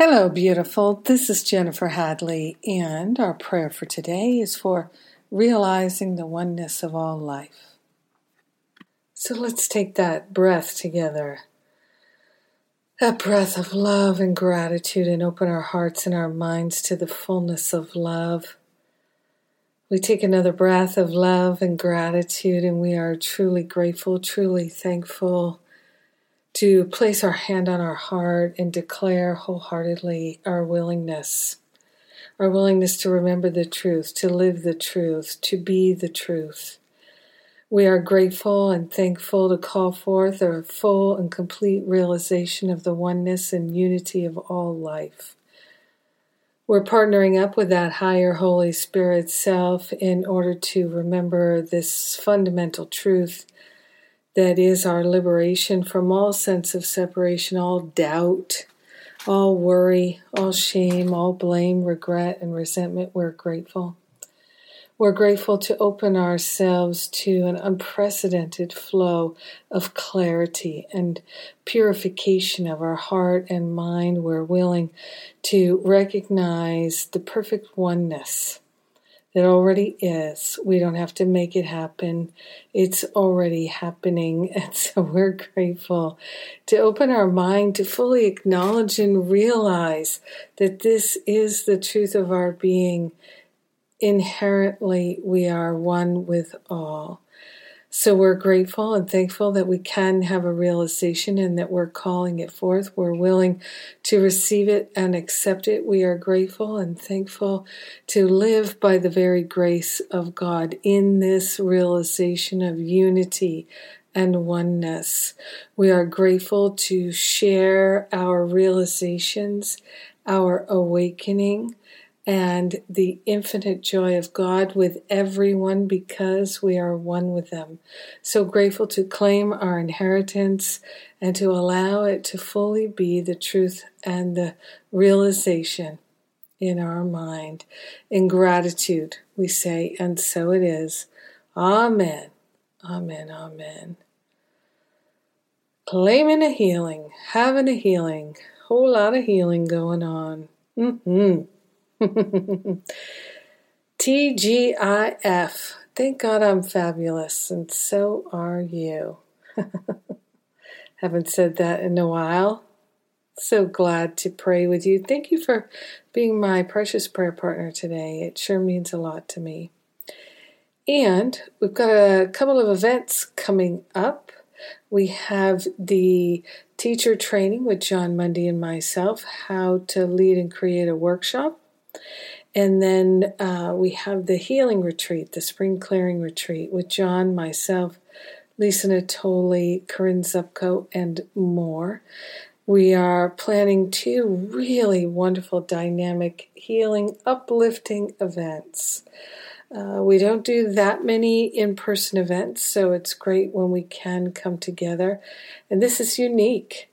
Hello, beautiful. This is Jennifer Hadley, and our prayer for today is for realizing the oneness of all life. So let's take that breath together. That breath of love and gratitude, and open our hearts and our minds to the fullness of love. We take another breath of love and gratitude, and we are truly grateful, truly thankful to place our hand on our heart and declare wholeheartedly our willingness, our willingness to remember the truth, to live the truth, to be the truth. We are grateful and thankful to call forth a full and complete realization of the oneness and unity of all life. We're partnering up with that higher Holy Spirit self in order to remember this fundamental truth that is our liberation from all sense of separation, all doubt, all worry, all shame, all blame, regret, and resentment. We're grateful. We're grateful to open ourselves to an unprecedented flow of clarity and purification of our heart and mind. We're willing to recognize the perfect oneness it already is. We don't have to make it happen. It's already happening. And so we're grateful to open our mind to fully acknowledge and realize that this is the truth of our being. Inherently, we are one with all. So we're grateful and thankful that we can have a realization and that we're calling it forth. We're willing to receive it and accept it. We are grateful and thankful to live by the very grace of God in this realization of unity and oneness. We are grateful to share our realizations, our awakening and the infinite joy of God with everyone because we are one with them. So grateful to claim our inheritance and to allow it to fully be the truth and the realization in our mind. In gratitude, we say, and so it is. Amen. Amen. Amen. Claiming a healing, having a healing, whole lot of healing going on. Mm-hmm. TGIF. Thank God I'm fabulous, and so are you. Haven't said that in a while. So glad to pray with you. Thank you for being my precious prayer partner today. It sure means a lot to me. And we've got a couple of events coming up. We have the teacher training with Jon Mundy and myself, how to lead and create a workshop. And then uh, we have the healing retreat, the spring clearing retreat with Jon, myself, Lisa Natoli, Corinne Zupko, and more. We are planning two really wonderful, dynamic, healing, uplifting events. Uh, we don't do that many in person events, so it's great when we can come together. And this is unique.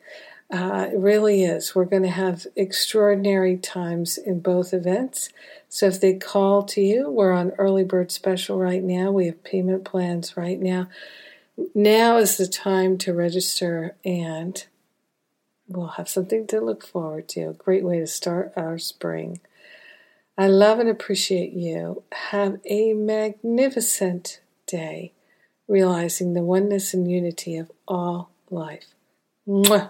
Uh, it really is. We're going to have extraordinary times in both events. So if they call to you, we're on early bird special right now. We have payment plans right now. Now is the time to register, and we'll have something to look forward to. A great way to start our spring. I love and appreciate you. Have a magnificent day, realizing the oneness and unity of all life. Mwah.